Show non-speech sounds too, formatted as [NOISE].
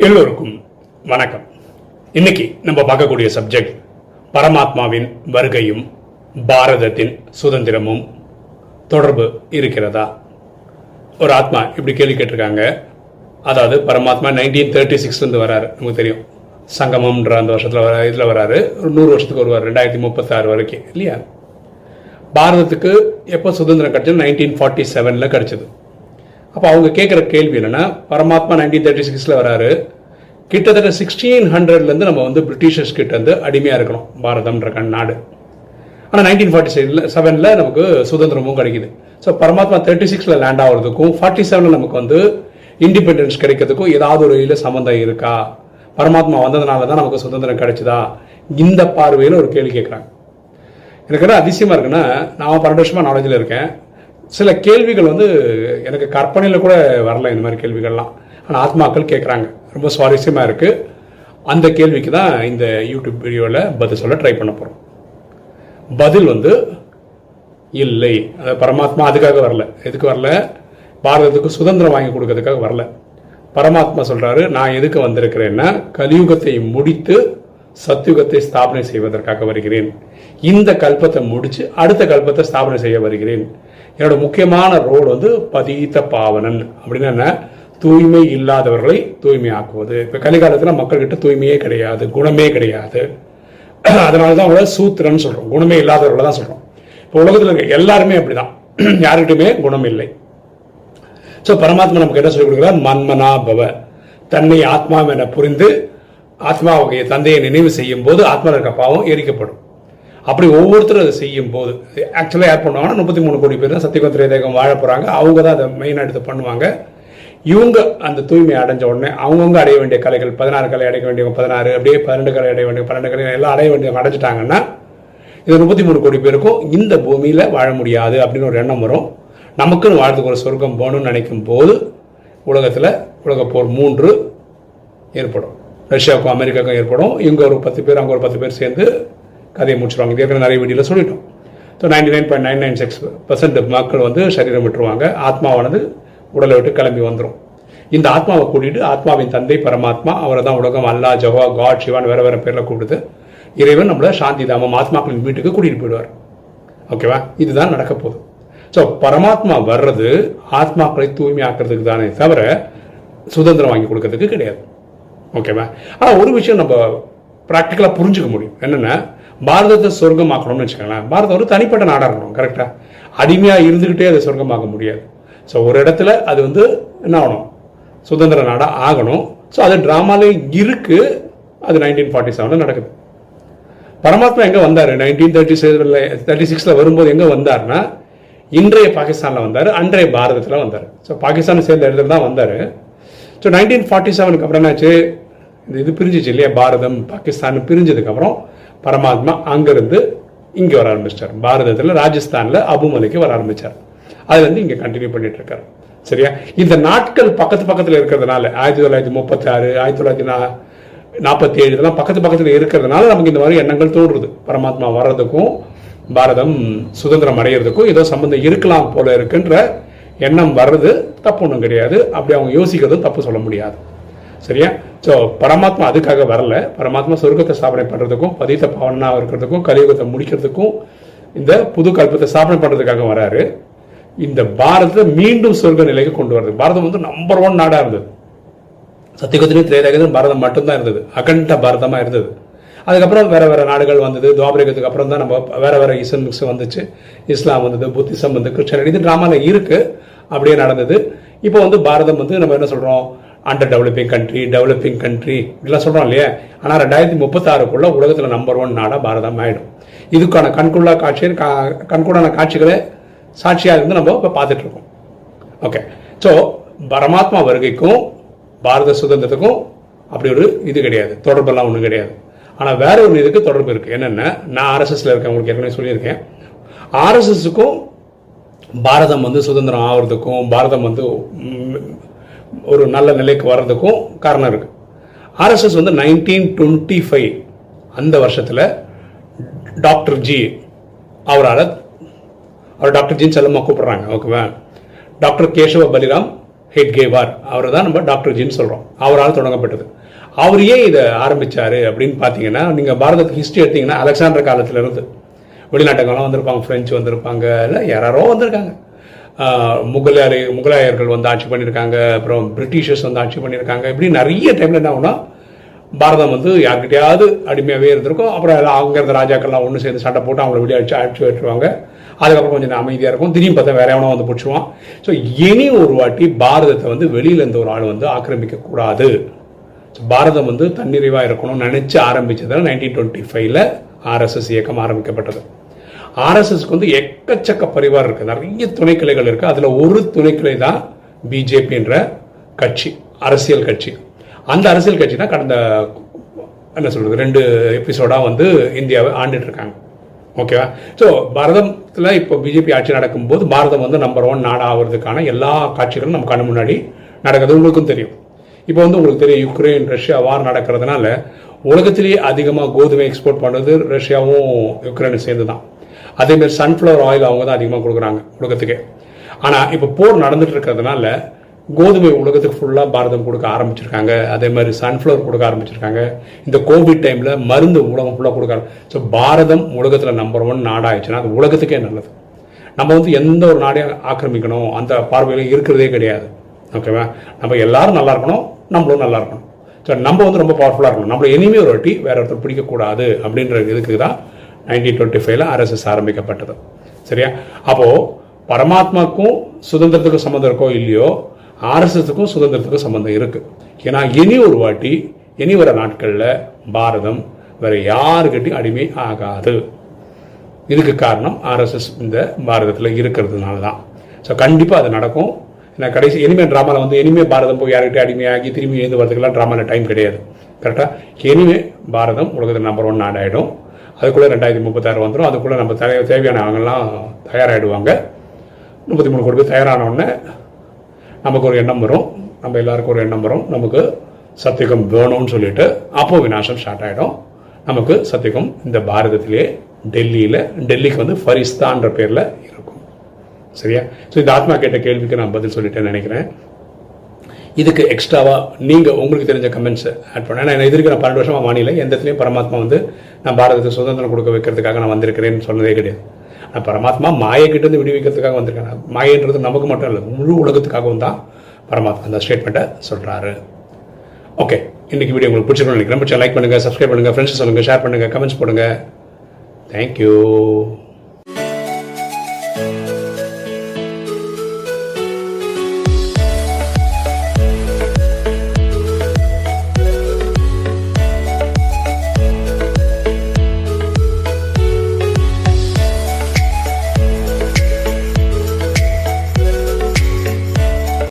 எல்லோருக்கும் வணக்கம். இன்னைக்கு நம்ம பார்க்கக்கூடிய சப்ஜெக்ட் பரமாத்மாவின் வருகையும் பாரதத்தின் சுதந்திரமும் தொடர்பு இருக்கிறதா? ஒரு ஆத்மா இப்படி கேள்வி கேட்டிருக்காங்க. அதாவது பரமாத்மா நைன்டீன் தேர்ட்டி சிக்ஸ்லேருந்து வராரு. நமக்கு தெரியும். சங்கமம்ன்ற அந்த வருஷத்தில் வர இதில் வராரு. ஒரு நூறு வருஷத்துக்கு வருவார். ரெண்டாயிரத்தி முப்பத்தாறு வரைக்கும். இல்லையா? பாரதத்துக்கு எப்போ சுதந்திரம் கிடைச்சது? நைன்டீன் ஃபார்ட்டி செவனில் கிடைச்சது. அப்போ அவங்க கேட்குற கேள்வி என்னென்னா பரமாத்மா நைன்டீன் தேர்ட்டி சிக்ஸில் வராரு. கிட்டத்தட்ட சிக்ஸ்டீன் ஹண்ட்ரட்லேருந்து நம்ம வந்து பிரிட்டிஷர்ஸ் கிட்ட வந்து அடிமையாக இருக்கணும் பாரதம்ன்ற கண் நாடு. ஆனால் நைன்டீன் ஃபார்ட்டி செவனில் செவனில் நமக்கு சுதந்திரமும் கிடைக்குது. ஸோ பரமாத்மா தேர்ட்டி சிக்ஸில் லேண்ட் ஆகிறதுக்கும் ஃபார்ட்டி செவனில் நமக்கு வந்து இண்டிபெண்டன்ஸ் கிடைக்கிறதுக்கும் ஏதாவது ஒரு இதில் சம்மந்தம் இருக்கா? பரமாத்மா வந்ததுனால தான் நமக்கு சுதந்திரம் கிடைச்சதா? இந்த பார்வையில் ஒரு கேள்வி கேட்குறாங்க எனக்கு என்ன அதிசயமாக இருக்குன்னா நான் பன்னெண்டு வருஷமாக நாலேஜில் இருக்கேன். சில கேள்விகள் வந்து எனக்கு கற்பனையில் கூட வரல இந்த மாதிரி கேள்விகள்லாம். ஆனால் ஆத்மாக்கள் கேட்குறாங்க ரொம்ப சுவாரஸ்யமாக இருக்குது அந்த கேள்விக்கு தான் இந்த யூடியூப் வீடியோவில் பதில் சொல்ல ட்ரை பண்ண போகிறோம் பதில் வந்து இல்லை. அது பரமாத்மா அதுக்காக வரல. எதுக்கு வரல? பாரதத்துக்கு சுதந்திரம் வாங்கி கொடுக்கறதுக்காக வரல. பரமாத்மா சொல்கிறாரு நான் எதுக்கு வந்திருக்கிறேன்னா கலியுகத்தை முடித்து சத்யுகத்தை ஸ்தாபனை செய்வதற்காக வருகிறேன். இந்த கல்பத்தை முடித்து அடுத்த கல்பத்தை ஸ்தாபனை செய்ய வருகிறேன். என்னோட முக்கியமான ரோல் வந்து பதீத்த பாவனன். அப்படின்னு என்ன? தூய்மை இல்லாதவர்களை தூய்மையாக்குவது. இப்போ கலிகாலத்தில் மக்கள்கிட்ட தூய்மையே கிடையாது குணமே கிடையாது. [CLEARS THROAT] அதனால தான் அவங்கள சூத்திரன்னு சொல்கிறோம் குணமே இல்லாதவர்களை தான் சொல்கிறோம் இப்போ உலகத்தில் இருக்க எல்லாருமே அப்படிதான். [CLEARS THROAT] யாருக்கிட்டுமே குணம் இல்லை. ஸோ பரமாத்மா நமக்கு என்ன சொல்லிக் கொடுக்குறார்? மன்மனா பவ தன்னை ஆத்மாவென என புரிந்து ஆத்மாவுடைய தந்தையை நினைவு செய்யும் போது ஆத்மா இருக்க பாவம் எரிக்கப்படும். அப்படி ஒவ்வொருத்தரும் அதை செய்யும் போது ஆக்சுவலாக யார் பண்ணுவாங்கன்னா முப்பத்தி மூணு கோடி பேர் தான் சத்தியகுந்திர தேகம் வாழ போகிறாங்க அவங்க தான் அதை மெயினாக எடுத்து பண்ணுவாங்க. இவங்க அந்த தூய்மை அடைஞ்ச உடனே அவங்கவுங்க அடைய வேண்டிய கலைகள் பதினாறு கலை அடைய வேண்டியவங்க பதினாறு அப்படியே பன்னெண்டு கலை அடைய வேண்டிய பன்னெண்டு கலை எல்லாம் அடைய வேண்டியவங்க அடைஞ்சிட்டாங்கன்னா இது முப்பத்தி மூணு கோடி பேருக்கும் இந்த பூமியில் வாழ முடியாது அப்படின்னு ஒரு எண்ணம் வரும். நமக்குன்னு வாழ்றதுக்கு ஒரு சொர்க்கம் போகணும்னு நினைக்கும் போது உலகத்தில் உலகப்போர் மூன்று ஏற்படும். ரஷ்யாவுக்கும் அமெரிக்காவுக்கும் ஏற்படும். இங்கே ஒரு பத்து பேர் அங்கே ஒரு பத்து பேர் சேர்ந்து கதையை முடிச்சிருவாங்க. இது ஏற்கனவே நிறைய வீடியோவில் சொல்லிட்டோம். So ninety nine point nine nine six percent மக்கள் வந்து சரீரம் விட்டுருவாங்க. ஆத்மாவானது உடலை விட்டு கிளம்பி வந்துடும் இந்த ஆத்மாவை கூட்டிட்டு ஆத்மாவின் தந்தை பரமாத்மா அவரை தான் உலகம் அல்லா ஜவா காட் சிவான் வேற வேற பேரில் கூப்பிடுது. இறைவன் நம்மளை சாந்தி தாமம் ஆத்மாக்களின் வீட்டுக்கு கூட்டிட்டு போயிடுவார். ஓகேவா? இதுதான் நடக்க போகுது. ஸோ பரமாத்மா வர்றது ஆத்மாக்களை தூய்மையாக்குறதுக்கு தானே தவிர சுதந்திரம் வாங்கி கொடுக்கறதுக்கு கிடையாது. ஓகேவா? ஆனால் ஒரு விஷயம் நம்ம ப்ராக்டிக்கலாக புரிஞ்சுக்க முடியும். என்னென்னா பாரதத்தை சொர்க்கமாக்கணும்னு வச்சுக்கோங்களேன். பாரதம் ஒரு தனிப்பட்ட நாடாக இருக்கணும் கரெக்டாக அடிமையாக இருந்துக்கிட்டே அதை சொர்க்கமாக்க முடியாது. ஸோ ஒரு இடத்துல அது வந்து என்ன ஆகணும்? சுதந்திர நாடாக ஆகணும். ஸோ அது ட்ராமாலே இருக்கு. அது நைன்டீன் ஃபார்ட்டி செவனில் நடக்குது. பரமாத்மா எங்கே வந்தார்? நைன்டீன் தேர்ட்டி செவனில் தேர்ட்டி சிக்ஸில் வரும்போது எங்கே வந்தார்னா இன்றைய பாகிஸ்தானில் வந்தார் அன்றைய பாரதத்தில் வந்தார். ஸோ பாகிஸ்தானை சேர்ந்த இடத்துல தான் வந்தார். ஸோ நைன்டீன் ஃபார்ட்டி செவனுக்கு அப்புறம் என்னாச்சு? இந்த இது பிரிஞ்சிச்சு இல்லையா? பாரதம் பாகிஸ்தான் பிரிஞ்சதுக்கப்புறம் பரமாத்மா அங்கேருந்து இங்கே வர ஆரம்பிச்சிட்டார் பாரதத்தில் ராஜஸ்தானில் அபுமலைக்கு வர ஆரம்பிச்சார். அது வந்து இங்கே கண்டினியூ பண்ணிட்டு இருக்காரு சரியா? இந்த நாட்கள் பக்கத்து பக்கத்தில் இருக்கிறதுனால ஆயிரத்தி தொள்ளாயிரத்தி முப்பத்தி ஆறு ஆயிரத்தி தொள்ளாயிரத்தி நா நாற்பத்தி ஏழு இதெல்லாம் பக்கத்து பக்கத்தில் இருக்கிறதுனால நமக்கு இந்த மாதிரி எண்ணங்கள் தோன்றுது. பரமாத்மா வர்றதுக்கும் பாரதம் சுதந்திரம் அடையிறதுக்கும் ஏதோ சம்பந்தம் இருக்கலாம் போல இருக்குன்ற எண்ணம் வர்றது தப்பு ஒன்றும் கிடையாது. அப்படி அவங்க யோசிக்கிறதும் தப்பு சொல்ல முடியாது. சரியா? ஸோ பரமாத்மா அதுக்காக வரல. பரமாத்மா சொர்க்கத்தை சாப்பிட பண்ணுறதுக்கும் பதித்த பாவனாக இருக்கிறதுக்கும் கலியுகத்தை முடிக்கிறதுக்கும் இந்த புது கல்பத்தை ஸ்தாபனை பண்ணுறதுக்காக வராரு. இந்த பாரதத்தை மீண்டும் சொர்க்க நிலைக்கு கொண்டு வரது பாரதம் வந்து நம்பர் ஒன் நாடாக இருந்தது. சத்தியகுத்திலும் திரேதாகத்திலும் பாரதம் மட்டும்தான் இருந்தது. அகண்ட பாரதமாக இருந்தது. அதுக்கப்புறம் வேற வேற நாடுகள் வந்தது. துவாபரிகத்துக்கு அப்புறம் தான் நம்ம வேற வேற இசன் மிக்ஸ் வந்துச்சு. இஸ்லாம் வந்தது புத்திசம் வந்து கிறிஸ்டியன் இது ட்ராமால இருக்கு. அப்படியே நடந்தது. இப்போ வந்து பாரதம் வந்து நம்ம என்ன சொல்றோம்? Under developing country developing country இதெல்லாம் சொல்கிறோம் இல்லையா? ஆனால் ரெண்டாயிரத்தி முப்பத்தாறுக்குள்ளே உலகத்தில் நம்பர் ஒன் நாடாக பாரதம் ஆகிடும் இதுக்கான கண்கொள்ளா காட்சியை கண்கூடான காட்சிகளை சாட்சியாக இருந்து நம்ம இப்போ பார்த்துட்ருக்கோம். ஓகே ஸோ பரமாத்மா வருகைக்கும் பாரத சுதந்திரத்துக்கும் அப்படி ஒரு இது கிடையாது. தொடர்பெல்லாம் ஒன்றும் கிடையாது. ஆனால் வேற ஒரு இதுக்கு தொடர்பு இருக்குது என்னென்ன நான் ஆர்எஸ்எஸ்ல இருக்கேன் உங்களுக்கு ஏற்கனவே சொல்லியிருக்கேன். ஆர்எஸ்எஸ்க்கும் பாரதம் வந்து சுதந்திரம் ஆகிறதுக்கும் பாரதம் வந்து ஒரு நல்ல நிலைக்கு வர்றதுக்கும் காரணம் இருக்கு. ஆர்எஸ்எஸ் வந்து நைன்டீன் டுவெண்ட்டி ஃபைவ் அந்த வருஷத்தில் டாக்டர் ஜி அவரால் அவர் டாக்டர் ஜின்னு செல்லமாக கூப்பிட்றாங்க ஓகேவா? டாக்டர் கேசவ பலிராம் ஹெட் கேவார் அவர் தான் நம்ம டாக்டர் ஜின்னு சொல்கிறோம் அவரால் தொடங்கப்பட்டது. அவர் ஏன் இதை ஆரம்பித்தார் அப்படின்னு பார்த்தீங்கன்னா நீங்கள் பாரதத்துக்கு ஹிஸ்ட்ரி எடுத்தீங்கன்னா அலெக்சாண்டர் காலத்திலேருந்து வெளிநாட்டுக்கெல்லாம் வந்திருப்பாங்க ஃப்ரெஞ்சு வந்திருப்பாங்க இல்லை யாராரோ வந்திருக்காங்க. முகலாய முகலாயர்கள் வந்து ஆட்சி பண்ணியிருக்காங்க அப்புறம் பிரிட்டிஷர்ஸ் வந்து ஆட்சி பண்ணியிருக்காங்க. இப்படி நிறைய டைமில் என்ன ஆகுனா பாரதம் வந்து யார்கிட்டயாவது அடிமையாகவே இருந்திருக்கும். அப்புறம் எல்லாம் அங்கே இருந்த ராஜாக்கள்லாம் ஒன்று சேர்ந்து சண்டை போட்டு அவங்கள வெளியே அடிச்சு அடிச்சு விட்டுருவாங்க அதுக்கப்புறம் கொஞ்சம் அமைதியாக இருக்கும். திடீர்னு பார்த்தா வேற எவனோ வந்து பிடிச்சிருவான். ஸோ இனி ஒரு வாட்டி பாரதத்தை வந்து வெளியில இருந்து ஒரு ஆள் வந்து ஆக்கிரமிக்கக்கூடாது. பாரதம் வந்து தன்னிறைவாக இருக்கணும்னு நினச்சி ஆரம்பித்ததில் நைன்டீன் டுவெண்ட்டி ஃபைவ்ல ஆர்எஸ்எஸ் இயக்கம் ஆரம்பிக்கப்பட்டது. ஆர்எஸ்எஸ்க்கு வந்து எக்கச்சக்க பரிவார் இருக்குது நிறைய துணைக்கிளைகள் இருக்குது அதில் ஒரு துணைக்கிளை தான் பிஜேபின்ற கட்சி அரசியல் கட்சி. அந்த அரசியல் கட்சி தான் கடந்த என்ன சொல்கிறது ரெண்டு எபிசோடாக வந்து இந்தியாவை ஆண்டுட்டு இருக்காங்க. ஓகேவா? ஸோ பாரதத்தில் இப்போ பிஜேபி ஆட்சி நடக்கும்போது பாரதம் வந்து நம்பர் ஒன் நாடு ஆகிறதுக்கான எல்லா காட்சிகளும் நம்ம கண்ணு முன்னாடி நடக்குது. உங்களுக்கும் தெரியும். இப்போ வந்து உங்களுக்கு தெரியும் யுக்ரைன் ரஷ்யா வார் நடக்கிறதுனால உலகத்திலேயே அதிகமாக கோதுமை எக்ஸ்போர்ட் பண்ணுறது ரஷ்யாவும் யுக்ரைனும் சேர்ந்து தான் அதேமாதிரி சன்ஃப்ளவர் ஆயில் அவங்க தான் அதிகமாக கொடுக்குறாங்க உலகத்துக்கே. ஆனால் இப்போ போர் நடந்துட்டு இருக்கிறதுனால கோதுமை உலகத்துக்கு ஃபுல்லாக பாரதம் கொடுக்க ஆரம்பிச்சிருக்காங்க அதே மாதிரி சன்ஃப்ளவர் கொடுக்க ஆரம்பிச்சிருக்காங்க. இந்த கோவிட் டைமில் மருந்து உலகம் ஃபுல்லாக கொடுக்க ஸோ பாரதம் உலகத்தில் நம்பர் ஒன் நாடாகிடுச்சுன்னா அது உலகத்துக்கே நல்லது. நம்ம வந்து எந்த ஒரு நாடையும் ஆக்கிரமிக்கணும் அந்த பார்வையில் இருக்கிறதே கிடையாது. ஓகேவா நம்ம எல்லாரும் நல்லா இருக்கணும் நம்மளும் நல்லா இருக்கணும். ஸோ நம்ம வந்து ரொம்ப பவர்ஃபுல்லாக இருக்கணும். நம்மள இனிமே ஒரு வாட்டி வேற ஒருத்தர் பிடிக்கக்கூடாது அப்படின்ற இதுக்கு தான் நைன்டீன் டுவெண்ட்டி ஃபைவ்ல ஆர்எஸ்எஸ் ஆரம்பிக்கப்பட்டது. சரியா? அப்போ பரமாத்மாக்கும் சுதந்திரத்துக்கும் சம்மந்தம் இருக்கோ இல்லையோ ஆர்எஸ்எஸ்க்கும் சுதந்திரத்துக்கும் சம்மந்தம் இருக்கு. ஏன்னா இனி ஒரு வாட்டி இனி வர நாட்களில் பாரதம் வேற யாருக்கிட்டையும் அடிமை ஆகாது. இதுக்கு காரணம் ஆர்எஸ்எஸ் இந்த பாரதத்தில் இருக்கிறதுனால தான் ஸோ கண்டிப்பாக அது நடக்கும். ஏன்னா கடைசி இனிமே ட்ராமாவில் வந்து இனிமே பாரதம் போய் யார்கிட்ட அடிமையாகி திரும்பி எழுந்து வரதுக்கெல்லாம் ட்ராமாவில் டைம் கிடையாது. கரெக்டாக இனிமே பாரதம் உலகத்தில் நம்பர் ஒன் நாடாயிடும். அதுக்குள்ளே ரெண்டாயிரத்தி முப்பத்தாறு வந்துடும் அதுக்குள்ளே நம்ம தே- தேவையான அவங்கெல்லாம் தயாராகிடுவாங்க முப்பத்தி மூணு கோடி பேர் தயாரான உடனே நமக்கு ஒரு எண்ணம் வரும். நம்ம எல்லாருக்கும் ஒரு எண்ணம் வரும். நமக்கு சத்தியகம் வேணும்னு சொல்லிட்டு அப்போ விநாசம் ஸ்டார்ட் ஆகிடும் நமக்கு சத்தியகம் இந்த பாரதத்திலே டெல்லியில் டெல்லிக்கு வந்து ஃபரிஸ்தான்ற பேரில் இருக்கும். சரியா? ஸோ இந்த ஆத்மா கேட்ட கேள்விக்கு நான் பதில் சொல்லிட்டேன்னு நினைக்கிறேன். இதுக்கு எக்ஸ்ட்ராவா நீங்க உங்களுக்கு தெரிஞ்ச கமெண்ட்ஸ் ஆட் பண்ண. நான் இது இருக்கிற பன்னெண்டு வருஷமா மாநில எந்த இடத்துலையும் பரமாத்மா வந்து நான் பாரதத்தை சுதந்திரம் கொடுக்க வைக்கிறதுக்காக நான் வந்திருக்கிறேன்னு சொன்னதே கிடையாது. நான் பரமாத்மா மாயை இருந்து விடுவிக்கிறதுக்காக வந்திருக்கேன். மாயன்றது நமக்கு மட்டும் இல்லை முழு உலகத்துக்காகவும் தான் பரமாத்மா அந்த ஸ்டேட்மெண்ட்டை சொல்றாரு. ஓகே இன்னைக்கு வீடியோ உங்களுக்கு பிடிச்சிருக்கணும்னு நினைக்கிறேன். பிடிச்சா லைக் பண்ணுங்க சப்ஸ்கிரைப் பண்ணுங்க ஃப்ரெண்ட்ஸ் சொல்லுங்க ஷேர் பண்ணுங்க கமெண்ட்ஸ் போடுங்க. தேங்க்யூ